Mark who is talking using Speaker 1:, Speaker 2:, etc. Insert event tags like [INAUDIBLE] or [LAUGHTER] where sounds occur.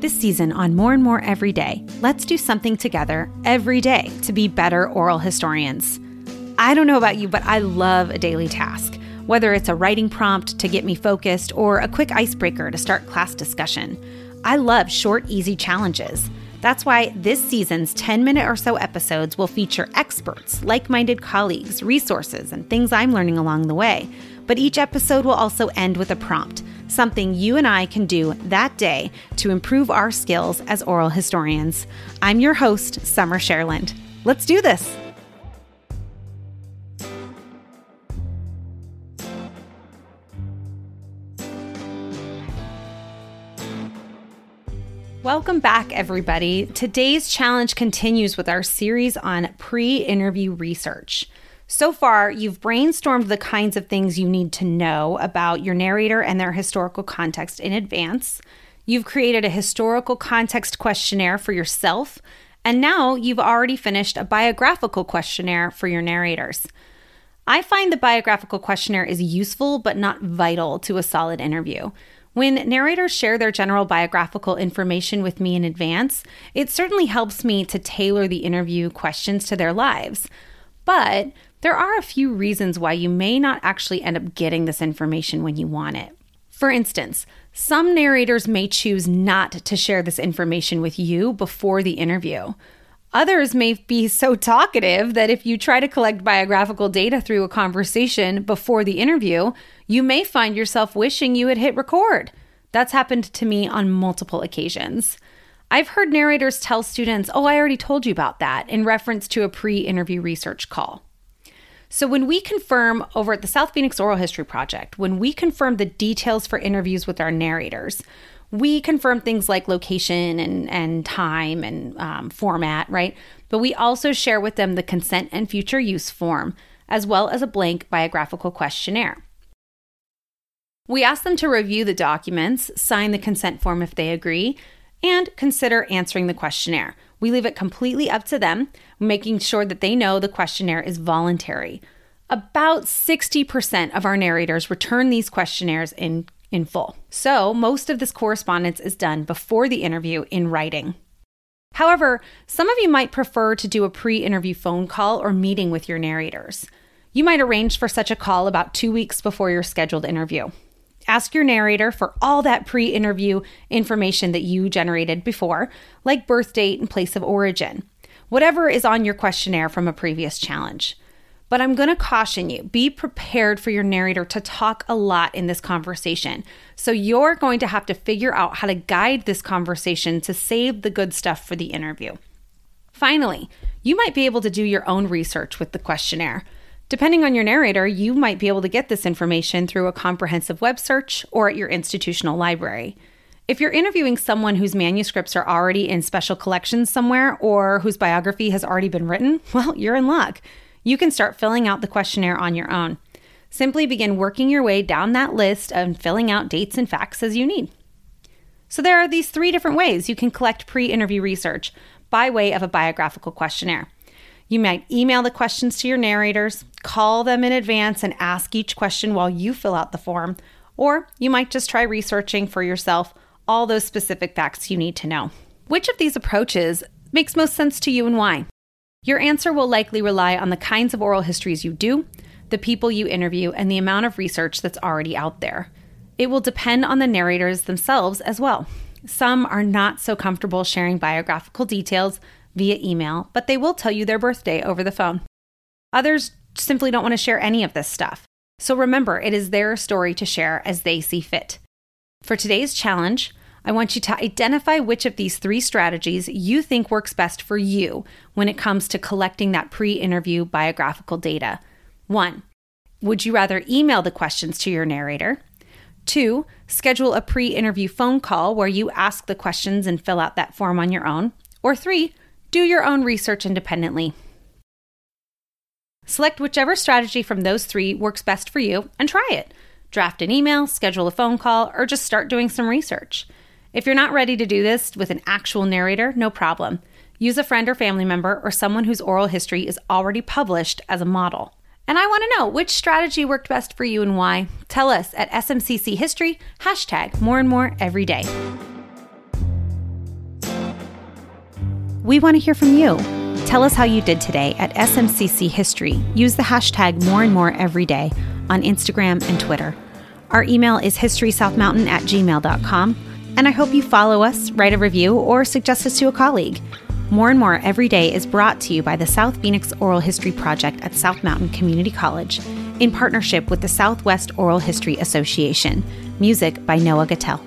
Speaker 1: This season on More and More Every Day, let's do something together every day to be better oral historians. I don't know about you, but I love a daily task, whether it's a writing prompt to get me focused or a quick icebreaker to start class discussion. I love short, easy challenges. That's why this season's 10 minute or so episodes will feature experts, like minded colleagues, resources, and things I'm learning along the way. But each episode will also end with a prompt something you and I can do that day to improve our skills as oral historians. I'm your host, Summer Cherland. Let's do this. Welcome back, everybody. Today's challenge continues with our series on pre interview research. So far, you've brainstormed the kinds of things you need to know about your narrator and their historical context in advance. You've created a historical context questionnaire for yourself, and now you've already finished a biographical questionnaire for your narrators. I find the biographical questionnaire is useful but not vital to a solid interview. When narrators share their general biographical information with me in advance, it certainly helps me to tailor the interview questions to their lives. But there are a few reasons why you may not actually end up getting this information when you want it. For instance, some narrators may choose not to share this information with you before the interview. Others may be so talkative that if you try to collect biographical data through a conversation before the interview, you may find yourself wishing you had hit record. That's happened to me on multiple occasions. I've heard narrators tell students, Oh, I already told you about that, in reference to a pre interview research call. So, when we confirm over at the South Phoenix Oral History Project, when we confirm the details for interviews with our narrators, we confirm things like location and, and time and um, format, right? But we also share with them the consent and future use form, as well as a blank biographical questionnaire. We ask them to review the documents, sign the consent form if they agree, and consider answering the questionnaire. We leave it completely up to them, making sure that they know the questionnaire is voluntary. About 60% of our narrators return these questionnaires in, in full. So, most of this correspondence is done before the interview in writing. However, some of you might prefer to do a pre interview phone call or meeting with your narrators. You might arrange for such a call about two weeks before your scheduled interview. Ask your narrator for all that pre interview information that you generated before, like birth date and place of origin, whatever is on your questionnaire from a previous challenge. But I'm going to caution you be prepared for your narrator to talk a lot in this conversation. So you're going to have to figure out how to guide this conversation to save the good stuff for the interview. Finally, you might be able to do your own research with the questionnaire. Depending on your narrator, you might be able to get this information through a comprehensive web search or at your institutional library. If you're interviewing someone whose manuscripts are already in special collections somewhere or whose biography has already been written, [LAUGHS] well, you're in luck. You can start filling out the questionnaire on your own. Simply begin working your way down that list and filling out dates and facts as you need. So, there are these three different ways you can collect pre interview research by way of a biographical questionnaire. You might email the questions to your narrators, call them in advance, and ask each question while you fill out the form. Or you might just try researching for yourself all those specific facts you need to know. Which of these approaches makes most sense to you and why? Your answer will likely rely on the kinds of oral histories you do, the people you interview, and the amount of research that's already out there. It will depend on the narrators themselves as well. Some are not so comfortable sharing biographical details via email, but they will tell you their birthday over the phone. Others simply don't want to share any of this stuff. So remember, it is their story to share as they see fit. For today's challenge, I want you to identify which of these three strategies you think works best for you when it comes to collecting that pre interview biographical data. One, would you rather email the questions to your narrator? Two, schedule a pre interview phone call where you ask the questions and fill out that form on your own. Or three, do your own research independently. Select whichever strategy from those three works best for you and try it. Draft an email, schedule a phone call, or just start doing some research. If you're not ready to do this with an actual narrator, no problem. Use a friend or family member or someone whose oral history is already published as a model. And I want to know which strategy worked best for you and why. Tell us at SMCC History, hashtag more and more every day. We want to hear from you. Tell us how you did today at SMCC History. Use the hashtag more and more every day on Instagram and Twitter. Our email is historysouthmountain at gmail.com, and I hope you follow us, write a review, or suggest us to a colleague. More and More Every Day is brought to you by the South Phoenix Oral History Project at South Mountain Community College in partnership with the Southwest Oral History Association. Music by Noah Gattel.